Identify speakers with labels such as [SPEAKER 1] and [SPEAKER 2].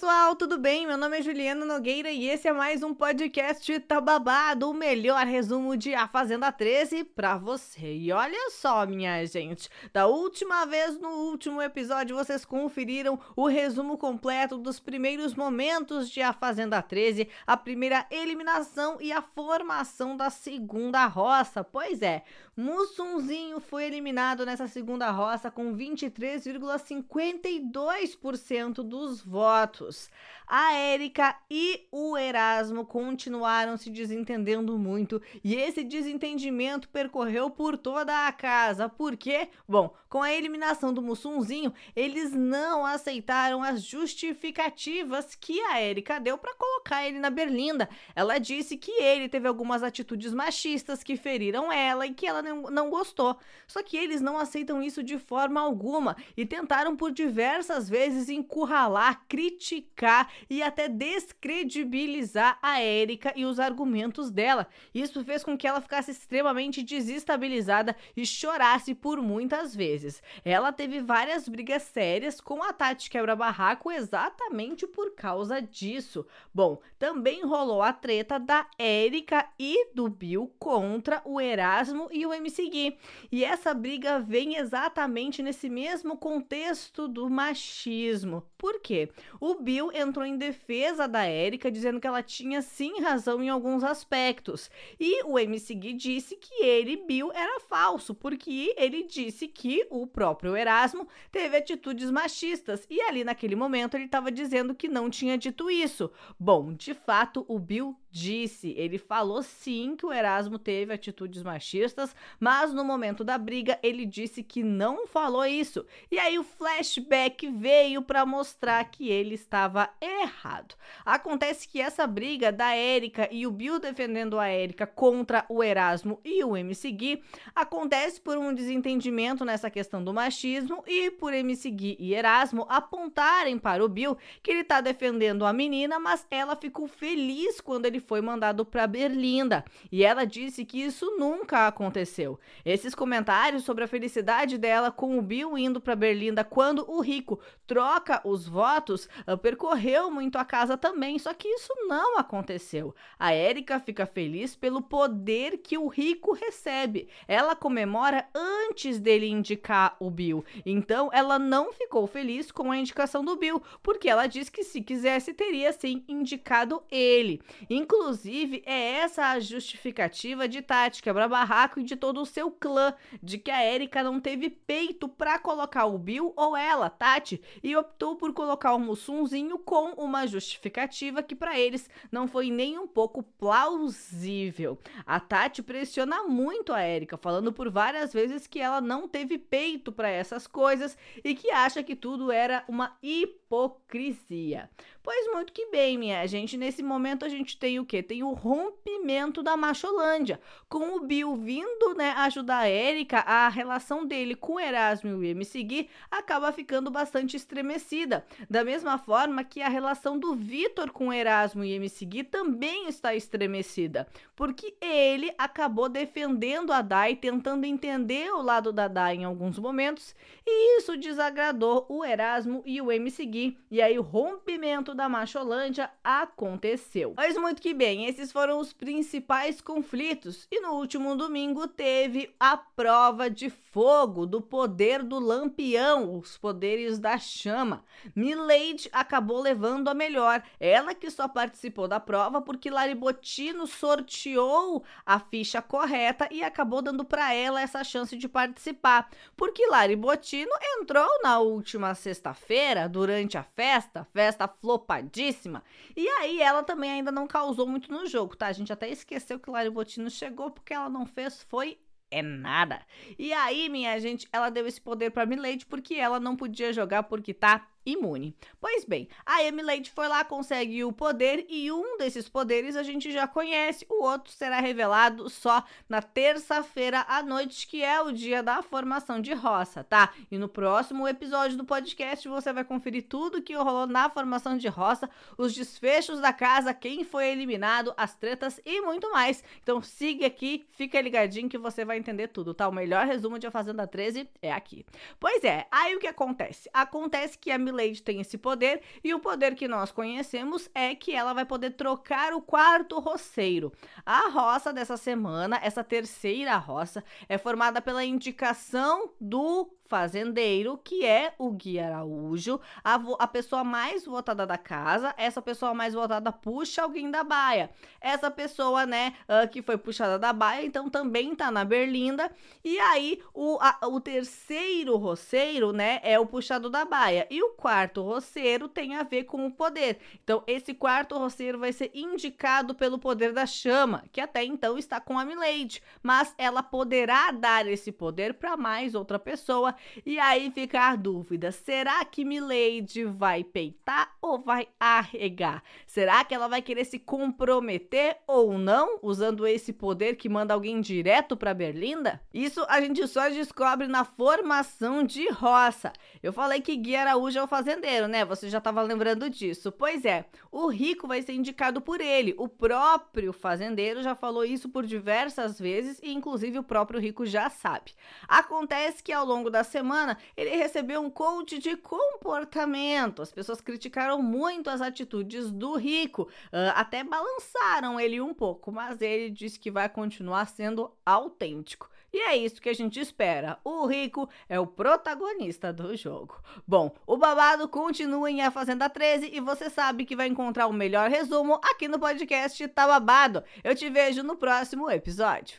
[SPEAKER 1] pessoal, tudo bem? Meu nome é Juliana Nogueira e esse é mais um podcast Tababado, o melhor resumo de A Fazenda 13 pra você. E olha só, minha gente, da última vez no último episódio vocês conferiram o resumo completo dos primeiros momentos de A Fazenda 13, a primeira eliminação e a formação da segunda roça. Pois é, Mussunzinho foi eliminado nessa segunda roça com 23,52% dos votos. A Érica e o Erasmo continuaram se desentendendo muito e esse desentendimento percorreu por toda a casa. Por quê? Bom, com a eliminação do Mussunzinho, eles não aceitaram as justificativas que a Érica deu para colocar ele na berlinda. Ela disse que ele teve algumas atitudes machistas que feriram ela e que ela não gostou. Só que eles não aceitam isso de forma alguma e tentaram por diversas vezes encurralar, criticar e até descredibilizar a Érica e os argumentos dela. Isso fez com que ela ficasse extremamente desestabilizada e chorasse por muitas vezes. Ela teve várias brigas sérias com a Tati Quebra-Barraco exatamente por causa disso. Bom, também rolou a treta da Érica e do Bill contra o Erasmo e o MC Gui. E essa briga vem exatamente nesse mesmo contexto do machismo. Por quê? O Bill entrou em defesa da Érica, dizendo que ela tinha sim razão em alguns aspectos. E o MC Gui disse que ele, Bill, era falso, porque ele disse que o próprio Erasmo teve atitudes machistas. E ali naquele momento ele estava dizendo que não tinha dito isso. Bom, de fato, o Bill disse, ele falou sim que o Erasmo teve atitudes machistas, mas no momento da briga ele disse que não falou isso. E aí o flashback veio para mostrar que ele estava errado. Acontece que essa briga da Érica e o Bill defendendo a Érica contra o Erasmo e o MC Gui acontece por um desentendimento nessa questão do machismo e por MC Gui e Erasmo apontarem para o Bill que ele está defendendo a menina, mas ela ficou feliz quando ele foi mandado para Berlinda e ela disse que isso nunca aconteceu. Esses comentários sobre a felicidade dela com o Bill indo para Berlinda quando o rico troca os votos uh, percorreu muito a casa também, só que isso não aconteceu. A Érica fica feliz pelo poder que o rico recebe. Ela comemora antes dele indicar o Bill. Então ela não ficou feliz com a indicação do Bill, porque ela diz que se quisesse teria sim indicado ele. É essa a justificativa de Tati quebra barraco e de todo o seu clã, de que a Érica não teve peito para colocar o Bill ou ela, Tati, e optou por colocar o Mussunzinho com uma justificativa que para eles não foi nem um pouco plausível. A Tati pressiona muito a Érica, falando por várias vezes que ela não teve peito para essas coisas e que acha que tudo era uma hipocrisia. Pois muito que bem, minha gente. Nesse momento a gente tem o quê? Tem o rompimento da Macholândia. Com o Bill vindo, né, ajudar a Érica, a relação dele com Erasmo e o MC Gui acaba ficando bastante estremecida. Da mesma forma que a relação do Vitor com Erasmo e MC Gui também está estremecida. Porque ele acabou defendendo a Dai, tentando entender o lado da Dai em alguns momentos. E isso desagradou o Erasmo e o MC Gui. E aí o rompimento da Macholândia aconteceu. Mas muito que bem, esses foram os principais conflitos. E no último domingo teve a prova de fogo do poder do lampião, os poderes da chama. Milady acabou levando a melhor. Ela que só participou da prova porque Laribotino sorteou a ficha correta e acabou dando para ela essa chance de participar. Porque Laribotino entrou na última sexta-feira durante a festa, festa flop flopadíssima. E aí ela também ainda não causou muito no jogo, tá? A gente até esqueceu que Lari Botino chegou porque ela não fez foi é nada. E aí, minha gente, ela deu esse poder para Milady porque ela não podia jogar porque tá imune. Pois bem, a Emilade foi lá, consegue o poder e um desses poderes a gente já conhece, o outro será revelado só na terça-feira à noite, que é o dia da formação de roça, tá? E no próximo episódio do podcast você vai conferir tudo que rolou na formação de roça, os desfechos da casa, quem foi eliminado, as tretas e muito mais. Então siga aqui, fica ligadinho que você vai entender tudo, tá? O melhor resumo de A Fazenda 13 é aqui. Pois é, aí o que acontece? Acontece que a Milady tem esse poder e o poder que nós conhecemos é que ela vai poder trocar o quarto roceiro. A roça dessa semana, essa terceira roça, é formada pela indicação do fazendeiro, que é o Gui Araújo, a, a pessoa mais votada da casa. Essa pessoa mais votada puxa alguém da baia. Essa pessoa, né, uh, que foi puxada da baia, então também tá na berlinda. E aí, o, a, o terceiro roceiro, né, é o puxado da baia. E o quarto roceiro tem a ver com o poder. Então, esse quarto roceiro vai ser indicado pelo poder da chama, que até então está com a Milady. Mas ela poderá dar esse poder para mais outra pessoa e aí fica a dúvida: será que Milady vai peitar ou vai arregar? Será que ela vai querer se comprometer ou não, usando esse poder que manda alguém direto para Berlinda? Isso a gente só descobre na formação de roça. Eu falei que Gui Araújo é o fazendeiro, né? Você já estava lembrando disso. Pois é, o rico vai ser indicado por ele. O próprio fazendeiro já falou isso por diversas vezes e inclusive o próprio rico já sabe. Acontece que ao longo da semana, ele recebeu um coach de comportamento. As pessoas criticaram muito as atitudes do rico, uh, até balançaram ele um pouco, mas ele disse que vai continuar sendo autêntico. E é isso que a gente espera. O rico é o protagonista do jogo. Bom, o babado continua em A Fazenda 13 e você sabe que vai encontrar o melhor resumo aqui no podcast Tá Babado. Eu te vejo no próximo episódio.